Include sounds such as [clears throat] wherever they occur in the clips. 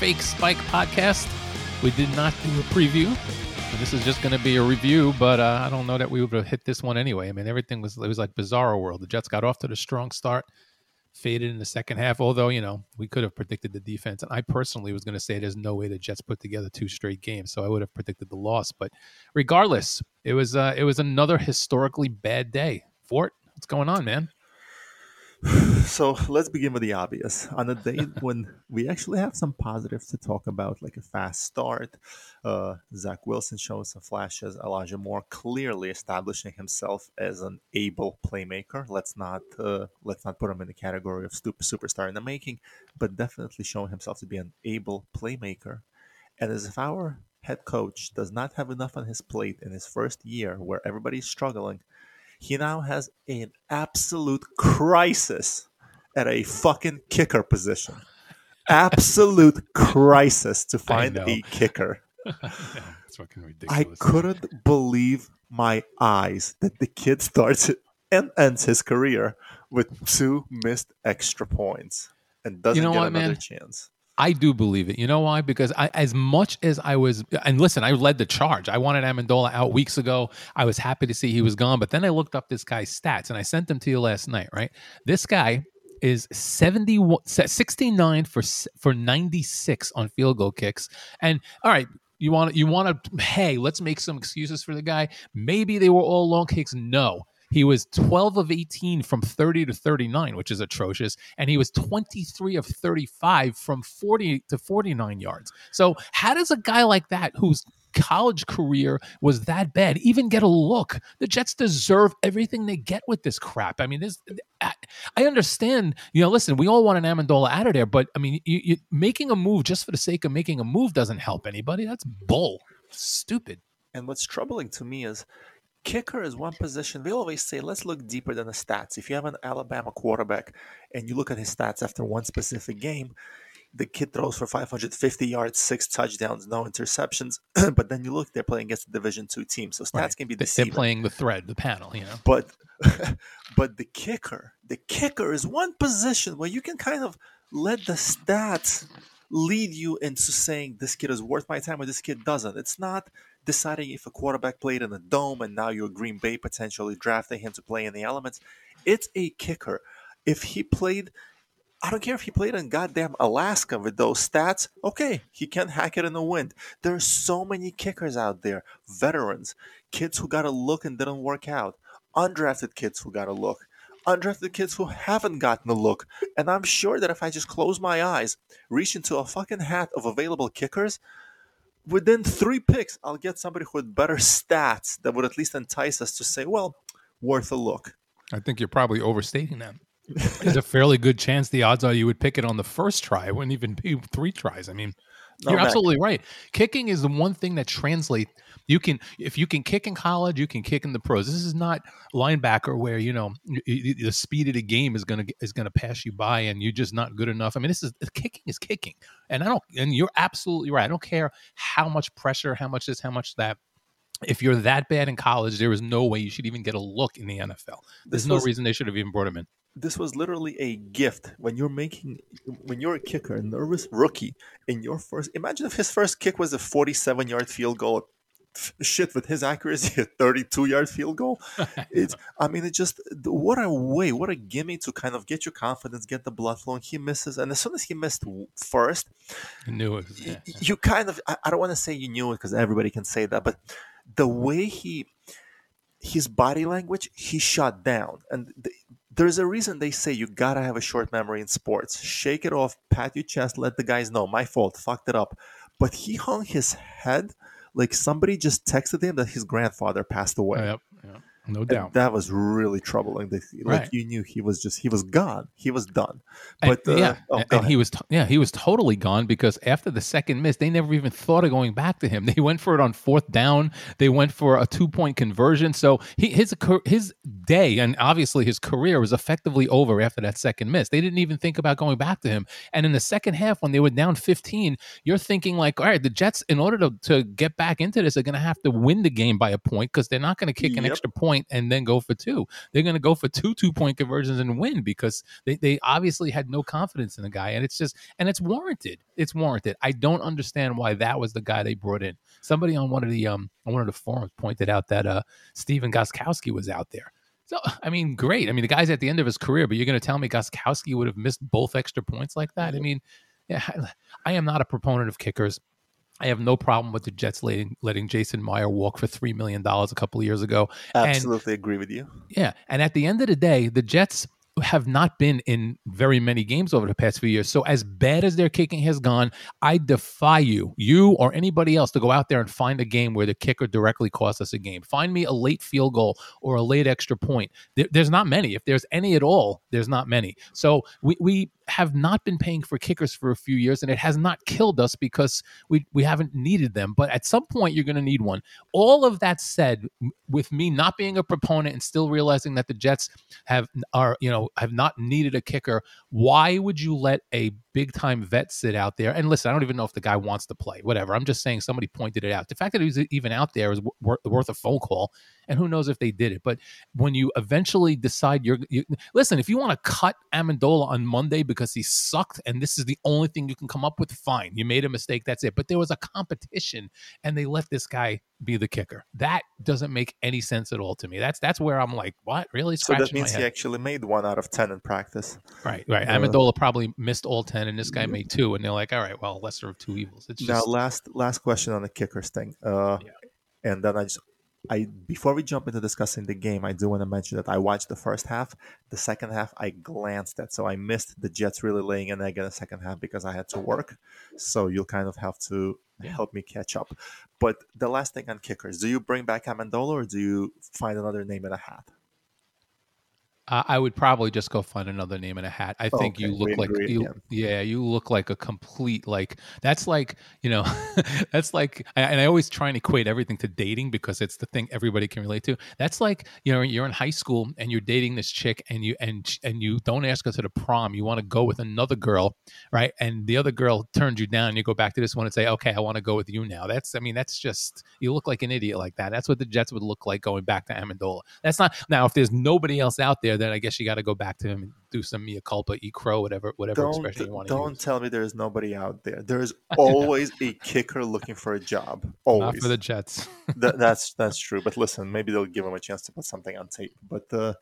Fake Spike podcast. We did not do a preview. This is just going to be a review, but uh, I don't know that we would have hit this one anyway. I mean, everything was it was like bizarro world. The Jets got off to the strong start, faded in the second half. Although you know we could have predicted the defense, and I personally was going to say there's no way the Jets put together two straight games, so I would have predicted the loss. But regardless, it was uh, it was another historically bad day. Fort, what's going on, man? [sighs] So let's begin with the obvious. On a day [laughs] when we actually have some positives to talk about, like a fast start, uh, Zach Wilson showing some flashes, Elijah Moore clearly establishing himself as an able playmaker. Let's not uh, let's not put him in the category of super superstar in the making, but definitely showing himself to be an able playmaker. And as if our head coach does not have enough on his plate in his first year, where everybody's struggling he now has an absolute crisis at a fucking kicker position. Absolute crisis to [laughs] find a kicker. [laughs] That's fucking ridiculous. I couldn't believe my eyes that the kid [laughs] starts and ends his career with two missed extra points and doesn't know get what, another man? chance. I do believe it. You know why? Because I, as much as I was, and listen, I led the charge. I wanted Ammendola out weeks ago. I was happy to see he was gone, but then I looked up this guy's stats and I sent them to you last night. Right, this guy is 71 69 for for 96 on field goal kicks and all right you want you want to hey let's make some excuses for the guy maybe they were all long kicks no he was 12 of 18 from 30 to 39 which is atrocious and he was 23 of 35 from 40 to 49 yards so how does a guy like that whose college career was that bad even get a look the jets deserve everything they get with this crap i mean this I- I understand, you know. Listen, we all want an Ammendola out of there, but I mean, you, you, making a move just for the sake of making a move doesn't help anybody. That's bull, stupid. And what's troubling to me is kicker is one position. We always say, let's look deeper than the stats. If you have an Alabama quarterback and you look at his stats after one specific game, the kid throws for 550 yards, six touchdowns, no interceptions. [clears throat] but then you look, they're playing against a Division two team, so stats Right. can be deceiving. They're playing the thread, the panel. You know, But [laughs] but the kicker, the kicker is one position where you can kind of let the stats lead you into saying this kid is worth my time or this kid doesn't. It's not deciding if a quarterback played in a dome and now you're Green Bay potentially drafting him to play in the elements. It's a kicker. If he played I don't care if he played in goddamn Alaska with those stats. Okay, he can hack it in the wind. There are so many kickers out there, veterans, kids who got a look and didn't work out, undrafted kids who got a look, undrafted kids who haven't gotten a look. And I'm sure that if I just close my eyes, reach into a fucking hat of available kickers, within three picks, I'll get somebody who had better stats that would at least entice us to say, well, worth a look. I think you're probably overstating that. There's a fairly good chance the odds are you would pick it on the first try. It wouldn't even be three tries. I mean, No, you're absolutely right. Kicking is the one thing that translates. You can, if you can kick in college, you can kick in the pros. This is not linebacker where you know the speed of the game is gonna is gonna pass you by, and you're just not good enough. I mean, this is kicking is kicking, and I don't. And you're absolutely right. I don't care how much pressure, how much this, how much that. If you're that bad in college, there is no way you should even get a look in the NFL. There's This no was- reason they should have even brought him in. This was literally a gift. When you're making when you're a kicker a nervous rookie in your first imagine if his first kick was a 47 yard field goal shit with his accuracy a 32 yard field goal. It's [laughs] i mean it just what a way what a gimme to kind of get your confidence get the blood flowing. He misses and as soon as he missed first knew it. Yeah, you kind of i, I don't want to say you knew it because everybody can say that but the way he his body language he shut down. And th- there's a reason they say you gotta have a short memory in sports. Shake it off pat your chest let the guys know my fault fucked it up. But he hung his head like somebody just texted him that his grandfather passed away. Yep, yep, no and doubt. that was really troubling like Right. you knew he was just he was gone he was done And- but uh, yeah, oh, and- and he was t- yeah he was totally gone because after the second miss, they never even thought of going back to him. [laughs] They went for it on fourth down. They went for a two point conversion. So he his his day, and obviously his career was effectively over after that second miss. They didn't even think about going back to him. And in the second half, when they were down 15, you're thinking like, all right, the Jets, in order to, to get back into this, are going to have to win the game by a point because they're not going to kick an extra point and then go for two. They're going to go for two two point conversions and win because they, they obviously had no confidence in the guy. And it's just, and it's warranted. It's warranted. I don't understand why that was the guy they brought in. Somebody on one of the um on one of the forums pointed out that uh Stephen Gostkowski was out there. So I mean, great. I mean, the guy's at the end of his career, but you're going to tell me Goskowski would have missed both extra points like that? I mean, yeah, I am not a proponent of kickers. I have no problem with the Jets letting letting Jason Meyer walk for three million dollars a couple of years ago. Absolutely agree with you. Yeah, and at the end of the day, the Jets have not been in very many games over the past few years. So as bad as their kicking has gone, I defy you, you or anybody else, to go out there and find a game where the kicker directly cost us a game. Find me a late field goal or a late extra point. There- there's not many. If there's any at all, there's not many. So we we have not been paying for kickers for a few years, and it has not killed us because we we haven't needed them. But at some point, you're going to need one. All of that said, with me not being a proponent and still realizing that the Jets have are you know have not needed a kicker, why would you let a big time vet sit out there? And listen, I don't even know if the guy wants to play. Whatever. I'm just saying somebody pointed it out. The fact that he was even out there is wor- worth a phone call, and who knows if they did it. But when you eventually decide you're you, listen, if you want to cut Ammendola on Monday because he sucked and this is the only thing you can come up with, fine. You made a mistake. That's it. But there was a competition, and they let this guy be the kicker. That doesn't make any sense at all to me. That's that's where I'm like, what really? So that means he actually made one out of ten in practice. Right, right. Uh, Ammendola probably missed all ten, and this guy Yep. made two, and they're like, all right, well, lesser of two evils. It's Now, last last question on the kickers thing, uh, Yeah. and then I just I before we jump into discussing the game, I do want to mention that I watched the first half. The second half, I glanced at, so I missed the Jets really laying an egg in the second half because I had to work. So you'll kind of have to help me catch up. But the last thing on kickers, do you bring back Ammendola or do you find another name in a hat? I I would probably just go find another name in a hat. I think Okay, you look like agree you, again. yeah, you look like a complete like that's like you know [laughs] that's like and I always try and equate everything to dating because it's the thing everybody can relate to. That's like you know you're in high school and you're dating this chick and you and and you don't ask her to the prom. You want to go with another girl, right? And the other girl turns you down. You go back to this one and say, okay, I want to go with you now. That's I mean that's just you look like an idiot like that. That's what the Jets would look like going back to Ammendola. That's not now if there's nobody else out there, then I guess you got to go back to him and do some mea culpa, e crow, whatever whatever Don't expression you want to don't use. tell me there's nobody out there. There's [laughs] always a kicker looking for a job. Not Always. for the Jets. That, [laughs] that's that's true. But listen, maybe they'll give him a chance to put something on tape. But uh,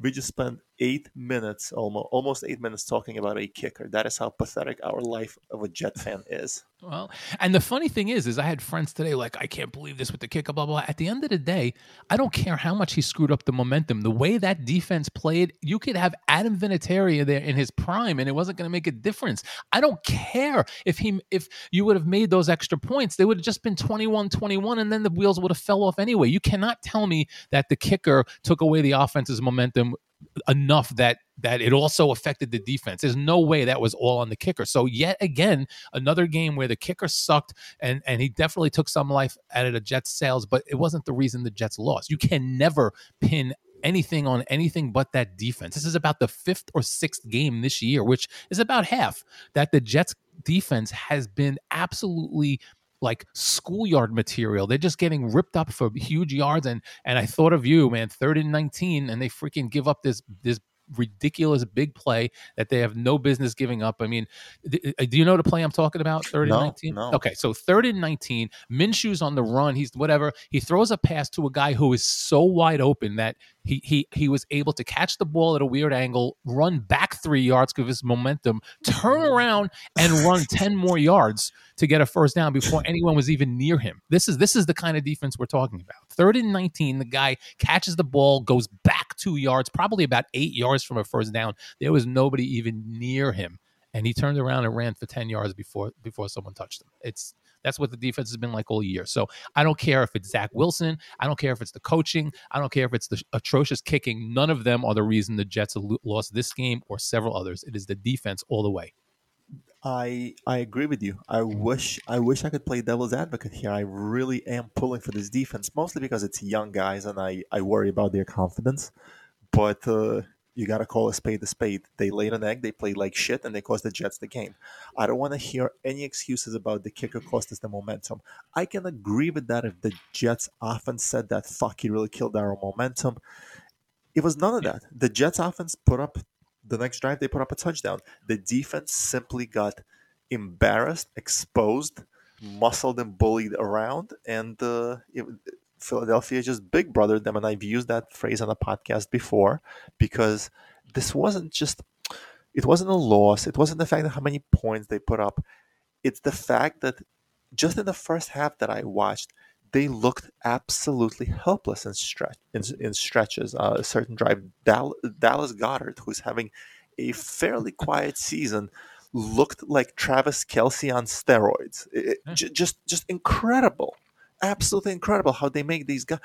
we just spent eight minutes, almost almost eight minutes, talking about a kicker. That is how pathetic our life of a Jet fan is. Well, and the funny thing is, is I had friends today like, I can't believe this with the kicker, blah, blah. At the end of the day, I don't care how much he screwed up the momentum. The way that defense played, you could have Adam Vinatieri there in his prime, and it wasn't going to make a difference. I don't care if he if you would have made those extra points. They would have just been 21-21, and then the wheels would have fell off anyway. You cannot tell me that the kicker took away the offense's momentum enough that that it also affected the defense. There's no way that was all on the kicker. So yet again, another game where the kicker sucked and and he definitely took some life out of the Jets' sails, but it wasn't the reason the Jets lost. You can never pin anything on anything but that defense. This is about the fifth or sixth game this year, which is about half that the Jets defense has been absolutely like schoolyard material. They're just getting ripped up for huge yards. And and I thought of you, man, third and 19, and they freaking give up this this ridiculous big play that they have no business giving up. I mean, th- uh, do you know the play I'm talking about? Third No, and 19? no. Okay, so third and 19, Minshew's on the run. He's whatever. He throws a pass to a guy who is so wide open that he he he was able to catch the ball at a weird angle, run back three yards because of his momentum, turn around and run [laughs] 10 more yards to get a first down before anyone was even near him. This is this is the kind of defense we're talking about. Third and 19, the guy catches the ball, goes back two yards, probably about eight yards from a first down. There was nobody even near him. And he turned around and ran for 10 yards before before someone touched him. It's that's what the defense has been like all year. So I don't care if it's Zach Wilson. I don't care if it's the coaching. I don't care if it's the atrocious kicking. None of them are the reason the Jets lost this game or several others. It is the defense all the way. I I agree with you. I wish I wish I could play devil's advocate here. I really am pulling for this defense, mostly because it's young guys and I, I worry about their confidence. but uh, you got to call a spade a spade. They laid an egg, they played like shit, and they cost the Jets the game. I don't want to hear any excuses about the kicker cost us the momentum. I can agree with that if the Jets offense said that, fuck, he really killed our momentum. It was none of that. The Jets offense put up the next drive, they put up a touchdown. The defense simply got embarrassed, exposed, muscled, and bullied around, and uh, it, Philadelphia just big brother them, and I've used that phrase on a podcast before because this wasn't just it wasn't a loss. It wasn't the fact that how many points they put up. It's the fact that just in the first half that I watched, they looked absolutely helpless in stretch in, in stretches. Uh, a certain drive, Dal- Dallas Goedert, who's having a fairly quiet season, looked like Travis Kelce on steroids. It, yeah. j- just just incredible absolutely incredible how they make these guys.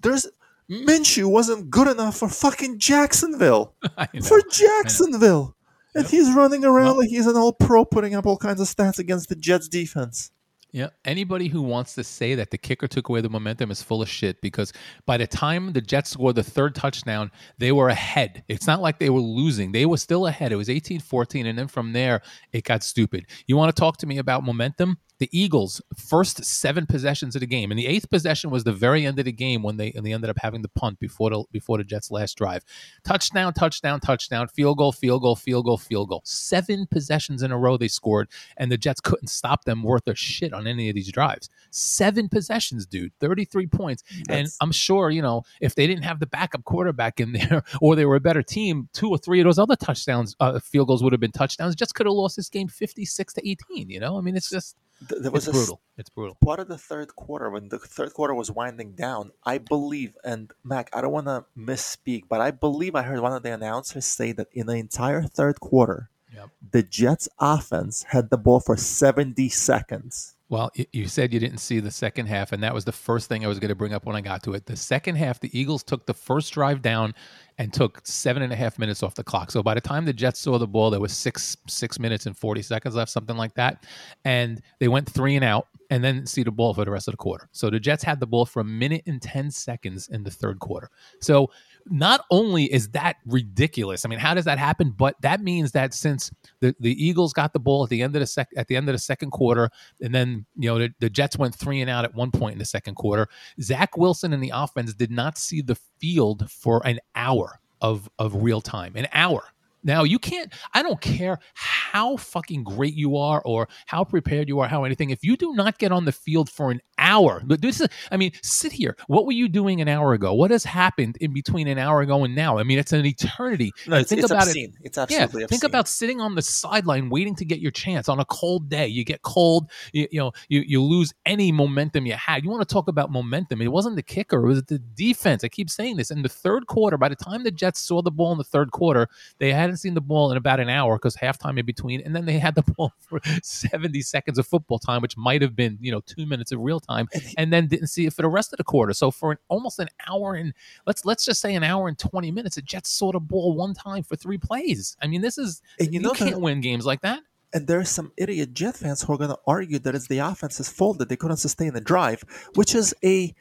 There's Minshew wasn't good enough for fucking Jacksonville. [laughs] For Jacksonville. And yep. he's running around well, like he's an all pro putting up all kinds of stats against the Jets defense. Yeah. Anybody who wants to say that the kicker took away the momentum is full of shit because by the time the Jets scored the third touchdown, they were ahead. It's not like they were losing. They were still ahead. It was 18 14. And then from there, it got stupid. You want to talk to me about momentum? The Eagles' first seven possessions of the game, and the eighth possession was the very end of the game when they and they ended up having the punt before the before the Jets' last drive. Touchdown, touchdown, touchdown, field goal, field goal, field goal, field goal. Seven possessions in a row they scored, and the Jets couldn't stop them worth of shit on any of these drives. Seven possessions, dude, thirty-three points, That's... and I'm sure you know if they didn't have the backup quarterback in there, [laughs] or they were a better team, two or three of those other touchdowns, uh, field goals would have been touchdowns. Just could have lost this game fifty-six to eighteen. You know, I mean, it's just there was it's brutal. It's brutal. Part of the third quarter, when the third quarter was winding down, I believe, and Mac, I don't want to misspeak, but I believe I heard one of the announcers say that in the entire third quarter, yep. the Jets' offense had the ball for 70 seconds. Well, you said you didn't see the second half, and that was the first thing I was going to bring up when I got to it. The second half, the Eagles took the first drive down and took seven and a half minutes off the clock. So by the time the Jets saw the ball, there was six six minutes and forty seconds left, something like that, and they went three and out, and then see the ball for the rest of the quarter. So the Jets had the ball for a minute and ten seconds in the third quarter. So not only is that ridiculous, I mean, how does that happen? But that means that since the, the Eagles got the ball at the end of the sec at the end of the second quarter, and then you know the, the Jets went three and out at one point in the second quarter, Zach Wilson and the offense did not see the field for an hour of of real time, an hour. Now you can't. I don't care how fucking great you are or how prepared you are, how anything. If you do not get on the field for an hour, but this is, I mean, sit here. What were you doing an hour ago? What has happened in between an hour ago and now? I mean, it's an eternity. No, it's, think it's about obscene. it. It's absolutely yeah, Think about sitting on the sideline waiting to get your chance on a cold day. You get cold. You, you know, you you lose any momentum you had. You want to talk about momentum? It wasn't the kicker. It was the defense. I keep saying this. In the third quarter, by the time the Jets saw the ball in the third quarter, they hadn't hadn't seen the ball in about an hour because halftime in between, and then they had the [laughs] ball for 70 seconds of football time, which might have been you know two minutes of real time, and then didn't see it for the rest of the quarter. So for an, almost an hour and let's let's just say an hour and 20 minutes, the Jets saw the ball one time for three plays. I mean, this is and you, know can't that, win games like that. And there are some idiot Jet fans who are going to argue that it's the offense's fault that they couldn't sustain the drive, which is a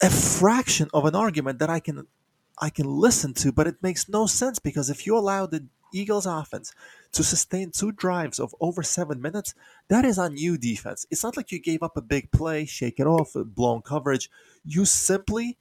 a fraction of an argument that I can I can listen to, but it makes no sense because if you allow the Eagles offense to sustain two drives of over seven minutes, that is on you defense. It's not like you gave up a big play, shake it off, blown coverage. You simply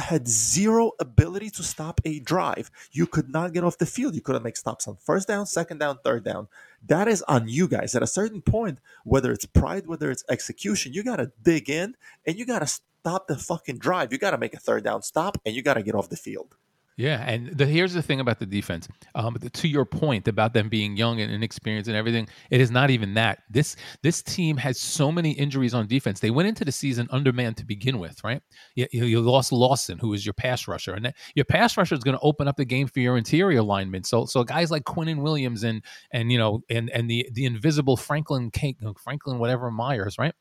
had zero ability to stop a drive. You could not get off the field. You couldn't make stops on first down, second down, third down. That is on you guys. At a certain point, whether it's pride, whether it's execution, you got to dig in and you got to stop the fucking drive. You got to make a third down stop and you got to get off the field. Yeah, and the, here's the thing about the defense. Um, to your point about them being young and inexperienced and everything, it is not even that. This this team has so many injuries on defense. They went into the season undermanned to begin with, right? You, you lost Lawson, who is your pass rusher, and that, your pass rusher is going to open up the game for your interior linemen. So so guys like Quinnen Williams and and you know and and the the invisible Franklin Franklin whatever Myers, right?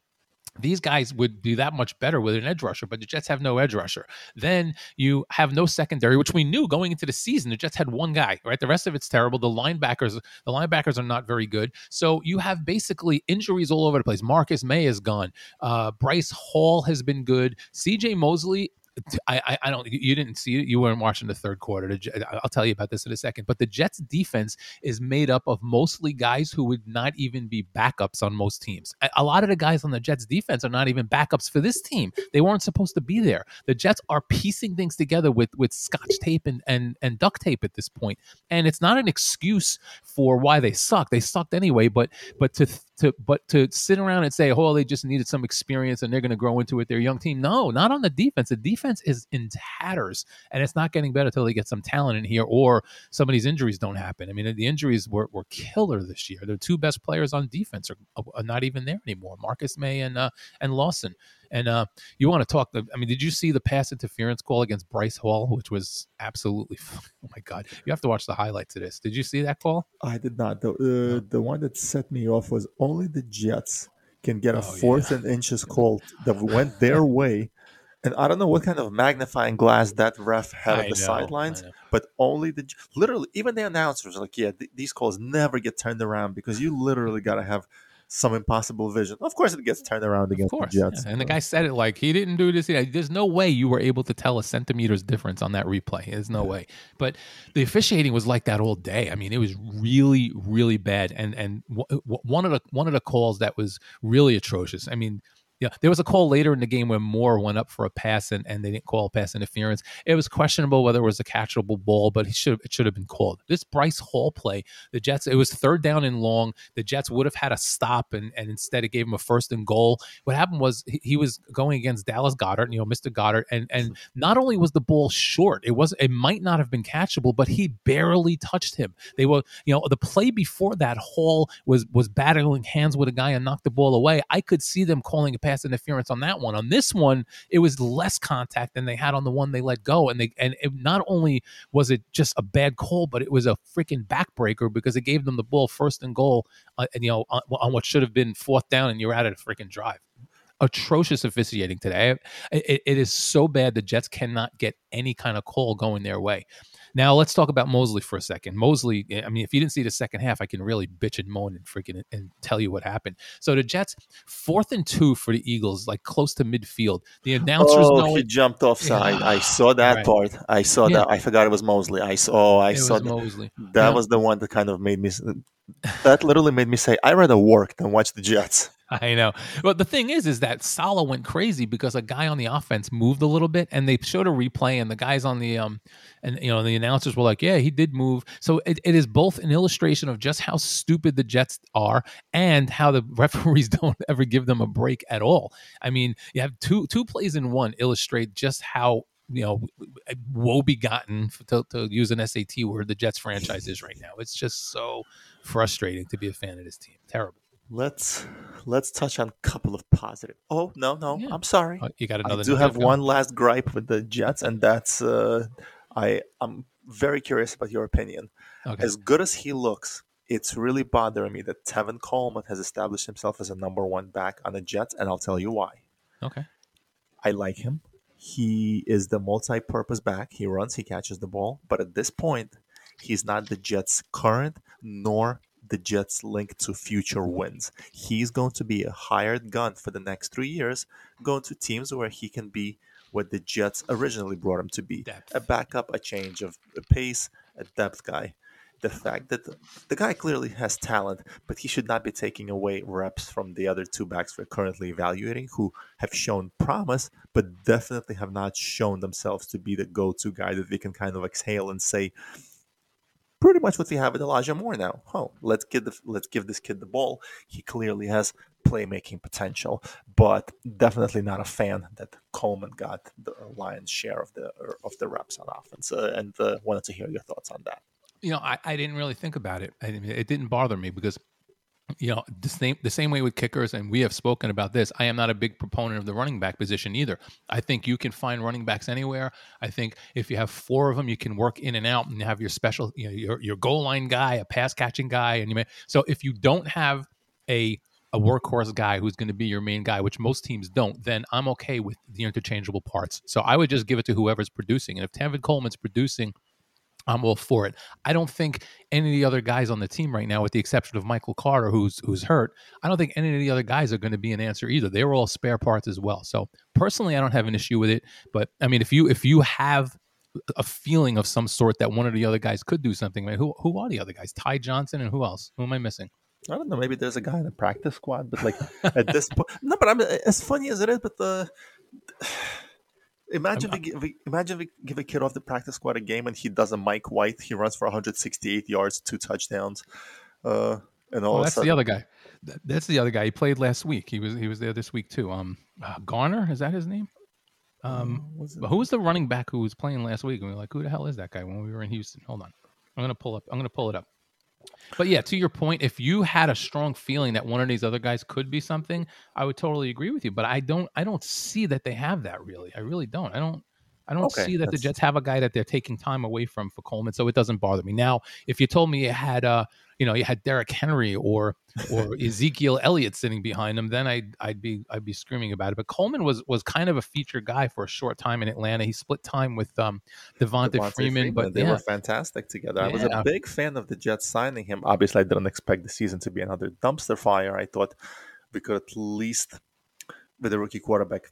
These guys would do that much better with an edge rusher, but the Jets have no edge rusher. Then you have no secondary, which we knew going into the season. The Jets had one guy, right? The rest of it's terrible. The linebackers, the linebackers are not very good. So you have basically injuries all over the place. Marcus Maye is gone. Uh, Bryce Hall has been good. C.J. Mosley I, I don't. You didn't see it. You weren't watching the third quarter. I'll tell you about this in a second. But the Jets' defense is made up of mostly guys who would not even be backups on most teams. A lot of the guys on the Jets' defense are not even backups for this team. They weren't supposed to be there. The Jets are piecing things together with with scotch tape and and and duct tape at this point. point, and it's not an excuse for why they suck. They sucked anyway. But but to to but to sit around and say, oh, they just needed some experience and they're going to grow into it. Their young team. No, not on the defense. The defense is in tatters, and it's not getting better until they get some talent in here or some of these injuries don't happen. I mean, the injuries were, were killer this year. The two best players on defense are, are not even there anymore. Marcus Maye and uh, and Lawson. And uh, you want to talk? I mean, did you see the pass interference call against Bryce Hall, which was absolutely? [laughs] Oh my God! You have to watch the highlights of this. Did you see that call? I did not. The uh, the one that set me off was only the Jets can get a oh, fourth yeah. and inches call that went their [laughs] way. And I don't know what kind of magnifying glass that ref had on the sidelines, but only the literally even the announcers are like, yeah, th- these calls never get turned around because you literally got to have some impossible vision. Of course, it gets turned around against the Jets. Yeah. And the guy said it like he didn't do this. There's no way you were able to tell a centimeter's difference on that replay. There's no yeah. way. But the officiating was like that all day. I mean, it was really, really bad. And and w- one of the one of the calls that was really atrocious. I mean, yeah, there was a call later in the game where Moore went up for a pass and, and they didn't call pass interference. It was questionable whether it was a catchable ball, but it should it should have been called. This Bryce Hall play, the Jets, it was third down and long. The Jets would have had a stop and, and instead it gave him a first and goal. What happened was he, he was going against Dallas Goedert, you know, Mr. Goedert, and and not only was the ball short, it was it might not have been catchable, but he barely touched him. They were, you know, the play before that Hall was was battling hands with a guy and knocked the ball away. I could see them calling a pass interference on that one. On this one, it was less contact than they had on the one they let go, and they and it, not only was it just a bad call, but it was a freaking backbreaker because it gave them the ball first and goal, uh, and you know on, on what should have been fourth down, and you're out of a freaking drive atrocious officiating today. It, it is so bad the Jets cannot get any kind of call going their way. Now let's talk about Mosley for a second. Mosley, eh, I mean, if you didn't see the second half, I can really bitch and moan and freaking and tell you what happened. So the Jets, fourth and two for the Eagles, like close to midfield. The announcers oh, know he it. jumped offside. Yeah. I saw that right. part. I saw yeah. that. I forgot it was Mosley. I saw. I it saw Mosley. That yeah. was the one that kind of made me. That literally made me say, "I rather work than watch the Jets." [laughs] I know. But the thing is, is that Saleh went crazy because a guy on the offense moved a little bit, and they showed a replay, and the guys on the um, and you know the announcers were like, "Yeah, he did move." So it, it is both an illustration of just how stupid the Jets are, and how the [laughs] referees don't ever give them a break at all. I mean, you have two two plays in one illustrate just how you know woe begotten to, to use an SAT word the Jets franchise is right now. It's just so frustrating to be a fan of this team. Terrible. Let's let's touch on a couple of positive. Oh no no, yeah. I'm sorry. Oh, you got another. I do have one last gripe with the Jets, and that's uh, I I'm very curious about your opinion. Okay. As good as he looks, it's really bothering me that Tevin Coleman has established himself as a number one back on the Jets, and I'll tell you why. Okay. I like him. He is the multi-purpose back. He runs, he catches the ball, but at this point, he's not the Jets' current nor the Jets' link to future wins. He's going to be a hired gun for the next three years, going to teams where he can be what the Jets originally brought him to be depth. a backup, a change of pace, a depth guy. The fact that the guy clearly has talent, but he should not be taking away reps from the other two backs we're currently evaluating who have shown promise, but definitely have not shown themselves to be the go to guy that we can kind of exhale and say, pretty much what we have with Elijah Moore now. Oh, let's give the let's give this kid the ball. He clearly has playmaking potential, but definitely not a fan that Coleman got the lion's share of the of the reps on offense. Uh, and uh, wanted to hear your thoughts on that. You know, I, I didn't really think about it. I, it didn't bother me because you know the same the same way with kickers and we have spoken about this i am not a big proponent of the running back position either i think you can find running backs anywhere i think if you have four of them you can work in and out and have your special you know your, your goal line guy a pass catching guy and you may so if you don't have a a workhorse guy who's going to be your main guy, which most teams don't, then I'm okay with the interchangeable parts. So I would just give it to whoever's producing. And if Tevin Coleman's producing I'm all for it. I don't think any of the other guys on the team right now, with the exception of Michael Carter, who's who's hurt, I don't think any of the other guys are going to be an answer either. They were all spare parts as well. So personally, I don't have an issue with it. But I mean, if you if you have a feeling of some sort that one of the other guys could do something, I mean, who who are the other guys? Ty Johnson and who else? Who am I missing? I don't know. Maybe there's a guy in the practice squad, but like at this point, [laughs] no. But I'm as funny as it is, but the Imagine we, we, imagine we give a kid off the practice squad a game and he does a Mike White. He runs for 168 yards, two touchdowns, uh, and all. Oh, that's sudden, the other guy. That's the other guy. He played last week. He was he was there this week too. Um, uh, Garner is that his name? Um, uh, who was the running back who was playing last week? And we were like, who the hell is that guy? When we were in Houston. Hold on, I'm gonna pull up. I'm gonna pull it up. But yeah, to your point, if you had a strong feeling that one of these other guys could be something, I would totally agree with you. But I don't I don't see that they have that really. I really don't. I don't I don't okay, see that that's... the Jets have a guy that they're taking time away from for Coleman, so it doesn't bother me. Now, if you told me it had uh you know you had Derrick Henry or or Ezekiel Elliott sitting behind him, then I'd I'd be I'd be screaming about it. But Coleman was was kind of a feature guy for a short time in Atlanta. He split time with um Devonta, Devonta Freeman, Freeman, but they yeah. were fantastic together. Yeah. I was a big fan of the Jets signing him. Obviously, I didn't expect the season to be another dumpster fire. I thought we could at least with a rookie quarterback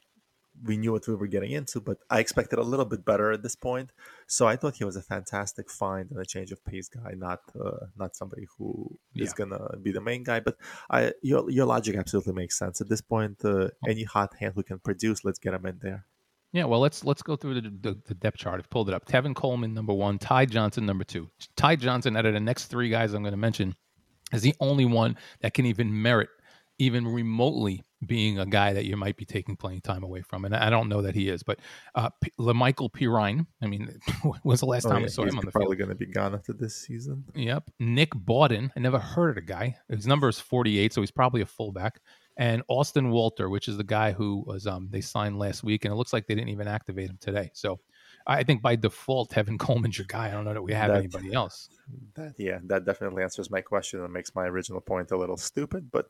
we knew what we were getting into, but I expected a little bit better at this point. So I thought he was a fantastic find and a change of pace guy, not uh, not somebody who yeah. is gonna be the main guy. But I your your logic absolutely makes sense at this point. Uh, any hot hand who can produce, let's get him in there. Yeah, well, let's let's go through the, the, the, depth chart. I've pulled it up. Tevin Coleman, number one. Ty Johnson, number two. Ty Johnson, out of the next three guys I'm going to mention, is the only one that can even merit even remotely being a guy that you might be taking playing time away from. And I don't know that he is, but uh, P- La'Mical Perine, I mean, [laughs] was the last oh, time yeah, I saw him on the probably going to be gone after this season. Yep. Nick Bawden, I never heard of the guy. His number is 48, so he's probably a fullback. And Austin Walter, which is the guy who was um, they signed last week, and it looks like they didn't even activate him today. So I think by default, Tevin [laughs] Coleman's your guy. I don't know that we have that, anybody else. That, yeah, that definitely answers my question and makes my original point a little stupid, but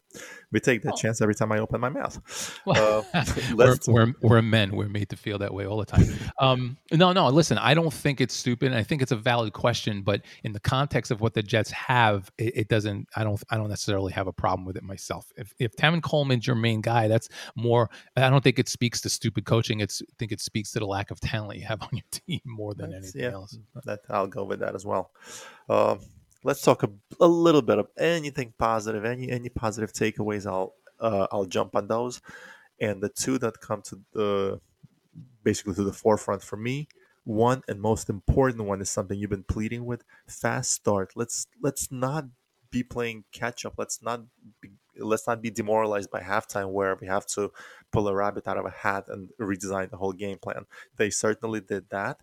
we take that oh. chance every time I open my mouth. [laughs] Well, uh, [laughs] we're, we're, we're, men. We're made to feel that way all the time. Um, no, no, listen, I don't think it's stupid. I think it's a valid question, but in the context of what the Jets have, it, it doesn't, I don't, I don't necessarily have a problem with it myself. If, if Tevin Coleman's your main guy, that's more, I don't think it speaks to stupid coaching. It's, I think it speaks to the lack of talent you have on your team more than That's, anything yeah, else. That I'll go with that as well. Uh, let's talk a, a, little bit of anything positive, any any positive takeaways. I'll uh, I'll jump on those, and the two that come to the basically to the forefront for me. One and most important one is something you've been pleading with: fast start. Let's let's not be playing catch up. Let's not be, let's not be demoralized by halftime where we have to pull a rabbit out of a hat and redesign the whole game plan. They certainly did that.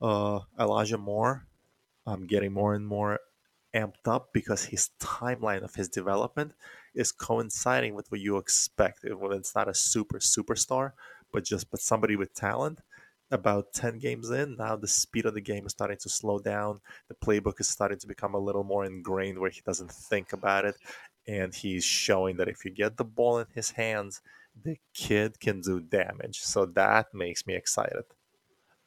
Uh, Elijah Moore, I'm getting more and more amped up because his timeline of his development is coinciding with what you expect. When it's not a super superstar, but just but somebody with talent. About 10 games in, now the speed of the game is starting to slow down. The playbook is starting to become a little more ingrained where he doesn't think about it. And he's showing that if you get the ball in his hands, the kid can do damage. So that makes me excited.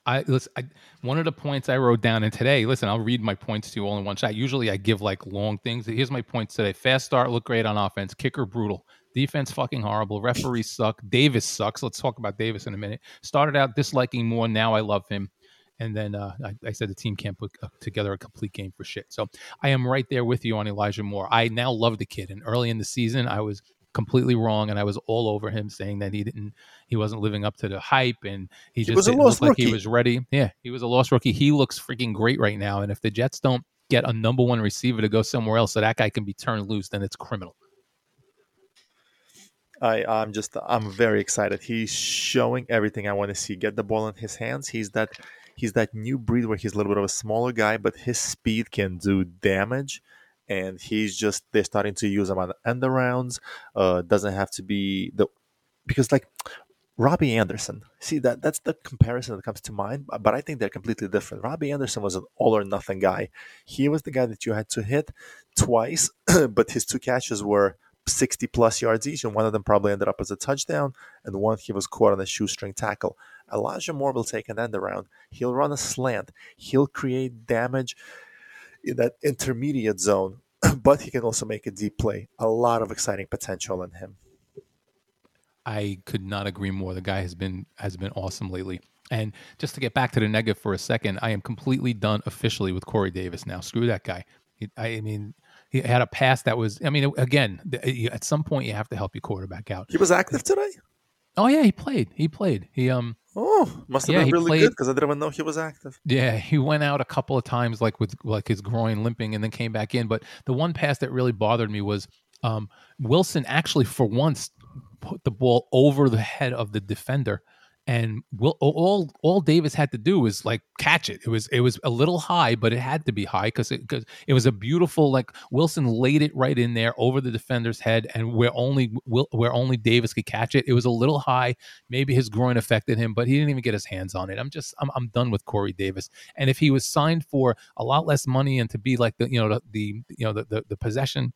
I listen. I, one of the points I wrote down, and today, listen, I'll read my points to you all in one shot. Usually, I give like long things. Here's my points today: fast start, look great on offense. Kicker brutal. Defense fucking horrible. Referees suck. Davis sucks. Let's talk about Davis in a minute. Started out disliking more. Now I love him. And then uh, I, I, said the team can't put uh, together a complete game for shit. So I am right there with you on Elijah Moore. I now love the kid. And early in the season, I was completely wrong, and I was all over him saying that he didn't, he wasn't living up to the hype, and he, he just didn't look like he was ready. Yeah, he was a lost rookie. He looks freaking great right now, and if the Jets don't get a number one receiver to go somewhere else so that guy can be turned loose, then it's criminal. I, I'm just I'm very excited. He's showing everything I want to see. Get the ball in his hands. He's that he's that new breed where he's a little bit of a smaller guy, but his speed can do damage and he's just they're starting to use him on end rounds. Uh, doesn't have to be the because like Robby Anderson. See that that's the comparison that comes to mind, but I think they're completely different. Robby Anderson was an all or nothing guy. He was the guy that you had to hit twice, [clears throat] but his two catches were 60 plus yards each, and one of them probably ended up as a touchdown, and one he was caught on a shoestring tackle. Elijah Moore will take an end around. He'll run a slant. He'll create damage in that intermediate zone, [clears throat] but he can also make a deep play. A lot of exciting potential in him. I could not agree more. The guy has been has been awesome lately. And just to get back to the negative for a second, I am completely done officially with Corey Davis now. Screw that guy. I mean, he had a pass that was. I mean, again, at some point you have to help your quarterback out. He was active today. Oh yeah, he played. He played. He um. Oh, must have yeah, been really played, good because I didn't even know he was active. Yeah, he went out a couple of times, like with like his groin limping, and then came back in. But the one pass that really bothered me was um, Wilson actually, for once, put the ball over the head of the defender and will all all Davis had to do was like catch it. It was it was a little high, but it had to be high because it because it was a beautiful like Wilson laid it right in there over the defender's head, and where only where only Davis could catch it. It was a little high. Maybe his groin affected him, but he didn't even get his hands on it. I'm just I'm I'm done with Corey Davis. And if he was signed for a lot less money and to be like the you know the, the you know the, the the possession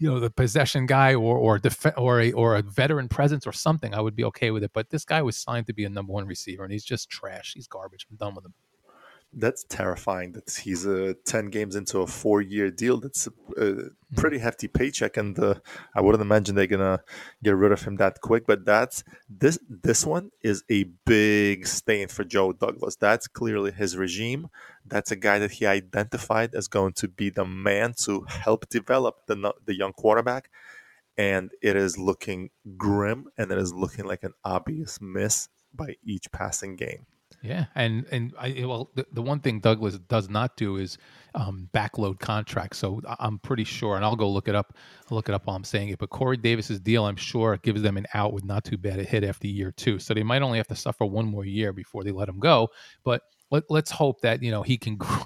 you know the possession guy or or def- or a or a veteran presence or something, I would be okay with it. But this guy was signed to be a number one receiver, and he's just trash. He's garbage. I'm done with him that's terrifying that he's uh, 10 games into a four year deal. That's a, a hmm. pretty hefty paycheck and uh, i wouldn't imagine they're gonna get rid of him that quick but that's this this one is a big stain for joe douglas. That's clearly his regime. That's a guy that he identified as going to be the man to help develop the, the young quarterback and it is looking grim and it is looking like an obvious miss by each passing game yeah, and and I well the, the one thing Douglas does not do is um, backload contracts. So I'm pretty sure, and I'll go look it up. I'll look it up while I'm saying it. But Corey Davis's deal, I'm sure, gives them an out with not too bad a hit after year two. So they might only have to suffer one more year before they let him go. But let, let's hope that you know he can. [laughs] Grow,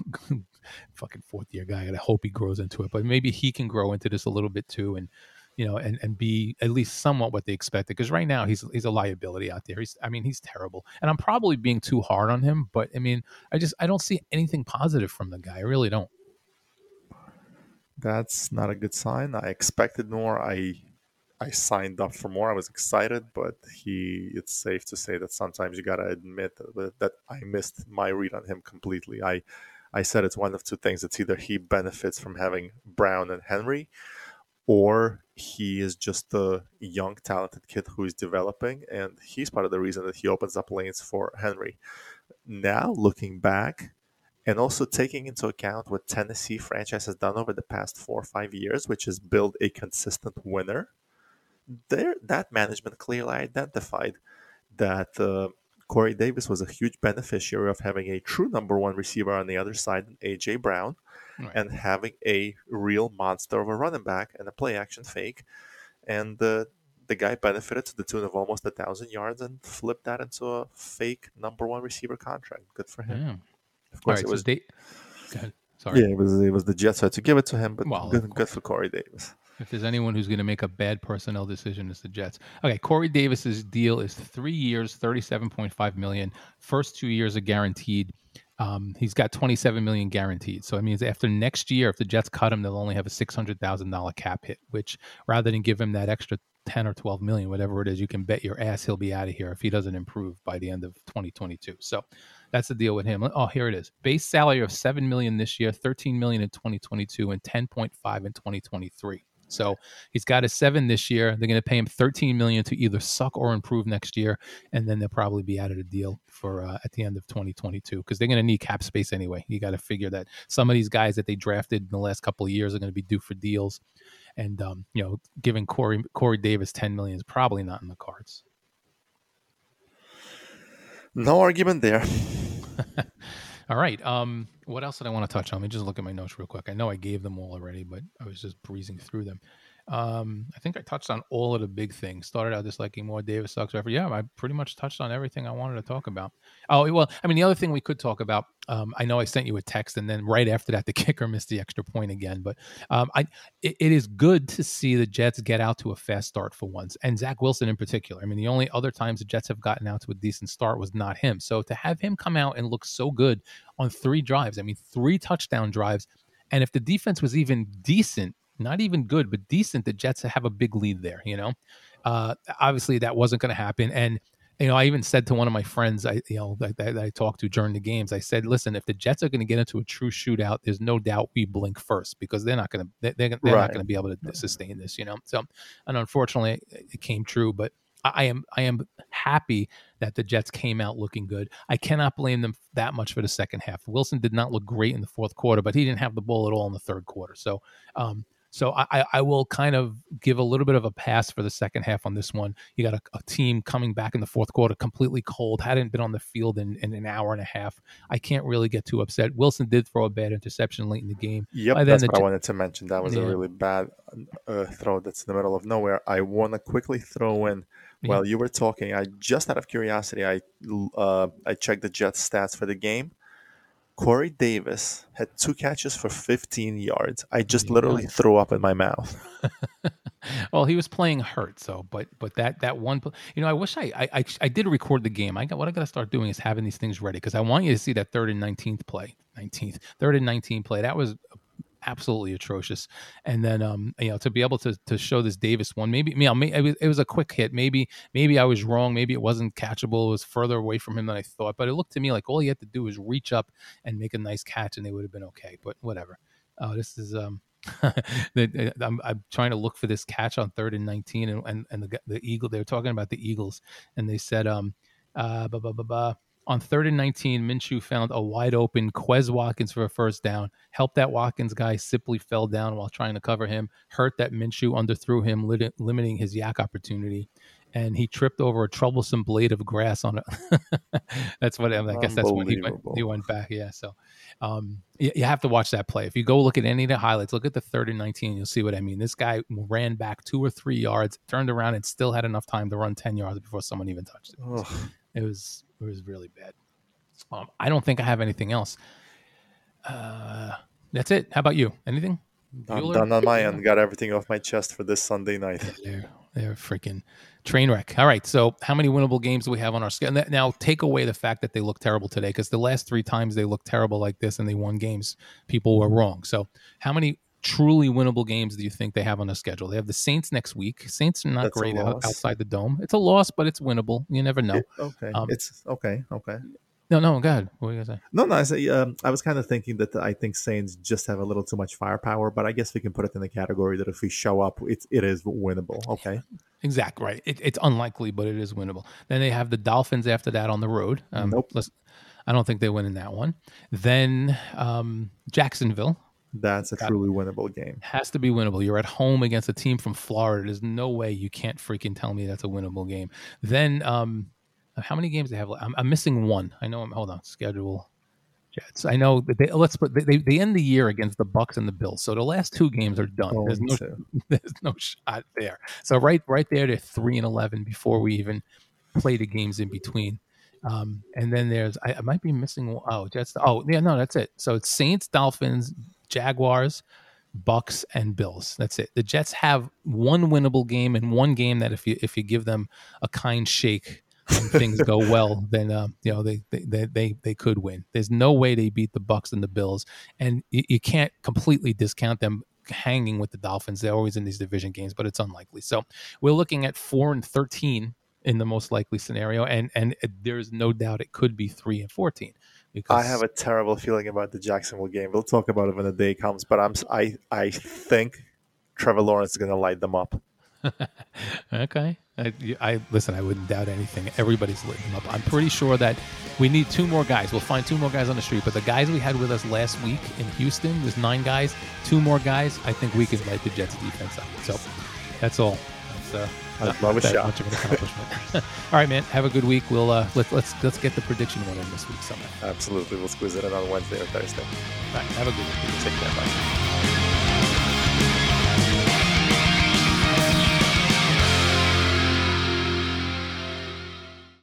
fucking fourth year guy. I hope he grows into it, but maybe he can grow into this a little bit too, and you know, and, and be at least somewhat what they expected. Because right now he's he's a liability out there. He's I mean he's terrible, and I'm probably being too hard on him. But I mean I just I don't see anything positive from the guy. I really don't. That's not a good sign. I expected more. I I signed up for more. I was excited, but he. It's safe to say that sometimes you gotta admit that, that I missed my read on him completely. I I said it's one of two things. It's either he benefits from having Brown and Henry, or he is just a young, talented kid who is developing, and he's part of the reason that he opens up lanes for Henry. Now, looking back, and also taking into account what Tennessee franchise has done over the past four or five years, which is build a consistent winner, there that management clearly identified that uh, Corey Davis was a huge beneficiary of having a true number one receiver on the other side, AJ Brown, right. and having a real monster of a running back and a play action fake. And the the guy benefited to the tune of almost a thousand yards and flipped that into a fake number one receiver contract. Good for him. Yeah. Of course, right, it was. So ahead. Sorry. Yeah, it was it was the Jets had to give it to him, but well, good, good for Corey Davis. If there's anyone who's going to make a bad personnel decision, it's the Jets. Okay, Corey Davis's deal is three years, thirty-seven point five million. First two years are guaranteed. Um, he's got 27 million guaranteed. So it means after next year, if the Jets cut him, they'll only have a $600,000 cap hit, which rather than give him that extra 10 or 12 million, whatever it is, you can bet your ass he'll be out of here if he doesn't improve by the end of 2022. So that's the deal with him. Oh, here it is. Base salary of 7 million this year, 13 million in 2022 and 10.5 in 2023. So he's got a seven this year. They're going to pay him 13 million to either suck or improve next year, and then they'll probably be out of the deal for uh, at the end of 2022 because they're going to need cap space anyway. You got to figure that some of these guys that they drafted in the last couple of years are going to be due for deals, and um, you know, giving Corey Corey Davis 10 million is probably not in the cards. No argument there. [laughs] All right. Um, what else did I want to touch on? Let me just look at my notes real quick. I know I gave them all already, but I was just breezing through them. Um, I think I touched on all of the big things. Started out disliking more Davis sucks. Whatever. Yeah, I pretty much touched on everything I wanted to talk about. Oh well, I mean the other thing we could talk about. Um, I know I sent you a text, and then right after that, the [laughs] kicker missed the extra point again. But um, I, it, it is good to see the Jets get out to a fast start for once, and Zach Wilson in particular. I mean, the only other times the Jets have gotten out to a decent start was not him. So to have him come out and look so good on three drives, I mean, three touchdown drives. And if the defense was even decent not even good, but decent. The Jets have a big lead there. You know, uh, obviously that wasn't going to happen, and you know, I even said to one of my friends, I you know that, that I talked to during the games, I said, listen, if the Jets are going to get into a true shootout, there's no doubt we blink first because they're not going to they're, they're right. not going to be able to sustain this, you know. So, and unfortunately, it came true, but. I am I am happy that the Jets came out looking good. I cannot blame them that much for the second half. Wilson did not look great in the fourth quarter, but he didn't have the ball at all in the third quarter. So um, so I, I will kind of give a little bit of a pass for the second half on this one. You got a, a team coming back in the fourth quarter completely cold, hadn't been on the field in, in, an hour and a half. I can't really get too upset. Wilson did throw a bad interception late in the game. Yep, that's what I wanted to mention. That was yeah. a really bad uh, throw that's in the middle of nowhere. I want to quickly throw in while you were talking. I just out of curiosity, I uh, I checked the Jets stats for the game. Corey Davis had two catches for 15 yards. I just literally threw up in my mouth. [laughs] well, he was playing hurt, so but but that that one, you know, I wish I I, I did record the game. I got what I got to start doing is having these things ready because I want you to see that third and 19th play, 19th, third and 19 play. That was absolutely atrocious. And then, um, you know, to be able to to show this Davis one, maybe, you know, it was a quick hit. Maybe, maybe I was wrong. Maybe it wasn't catchable. It was further away from him than I thought. But it looked to me like all he had to do was reach up and make a nice catch, and they would have been okay. But whatever. Uh, this is um. [laughs] I'm, I'm, trying to look for this catch on third and 19 and, and, and the, the eagle they were talking about the eagles and they said um uh blah, blah, blah, on third and 19, Minshew found a wide open Quez Watkins for a first down. Helped that Watkins guy simply fell down while trying to cover him. Hurt that Minshew underthrew him, limiting his YAC opportunity. And he tripped over a troublesome blade of grass on it. [laughs] that's what I, mean, I guess that's when he went, he went back. Yeah. So um, you, you, have to watch that play. If you go look at any of the highlights, look at the third and 19, you'll see what I mean. This guy ran back two or three yards, turned around, and still had enough time to run 10 yards before someone even touched it. It was it was really bad. Um, I don't think I have anything else. Uh, that's it. How about you? Anything? I'm Bueller? done on my end. Got everything off my chest for this Sunday night. [laughs] They're, they're freaking train wreck. All right. So, how many winnable games do we have on our schedule? Now, take away the fact that they look terrible today, because the last three times they looked terrible like this and they won games, people were wrong. So, how many truly winnable games do you think they have on the schedule? They have the Saints next week. Saints are not That's great out, outside the dome. It's a loss, but it's winnable. You never know. It, okay, um, it's okay. Okay. No, no, go ahead. What were you gonna say? No, no. I say, um, I was kind of thinking that I think Saints just have a little too much firepower, but I guess we can put it in the category that if we show up, it's it is winnable. Okay. Exactly right. It, it's unlikely, but it is winnable. Then they have the Dolphins after that on the road. Um, nope. I don't think they win in that one. Then um, Jacksonville, that's a truly winnable game. Has to be winnable. You're at home against a team from Florida. There's no way you can't freaking tell me that's a winnable game. Then, um, how many games they have? I'm, I'm missing one. I know. I'm hold on. Schedule. Jets. I know that they let's put they, they end the year against the Bucs and the Bills. So the last two games are done. there's no [laughs] there's no shot there. So right right there they're three and eleven before we even play the games in between. Um, and then there's I, I, might be missing oh Jets oh yeah no that's it. So it's Saints, Dolphins, Jaguars, Bucs, and Bills. That's it. The Jets have one winnable game and one game that if you if you give them a kind shake and things go [laughs] well, then uh, you know they, they they they could win. There's no way they beat the Bucs and the Bills, and you, you can't completely discount them hanging with the Dolphins. They're always in these division games, but it's unlikely. So we're looking at four and thirteen in the most likely scenario, and and there's no doubt it could be three and fourteen. Because I have a terrible feeling about the Jacksonville game. We'll talk about it when the day comes, but I'm I I think Trevor Lawrence is going to light them up. [laughs] okay, I, I, listen. I wouldn't doubt anything. Everybody's lighting them up. I'm pretty sure that we need two more guys. We'll find two more guys on the street. But the guys we had with us last week in Houston was nine guys. Two more guys. I think we can light the Jets defense up. So that's all. That's, uh, I'd love a shot. Much of an accomplishment. [laughs] All right, man. Have a good week. We'll uh, let, let's let's get the prediction one in this week sometime. Absolutely. We'll squeeze it in on Wednesday or Thursday. All right. Have a good week. Take care. Bye.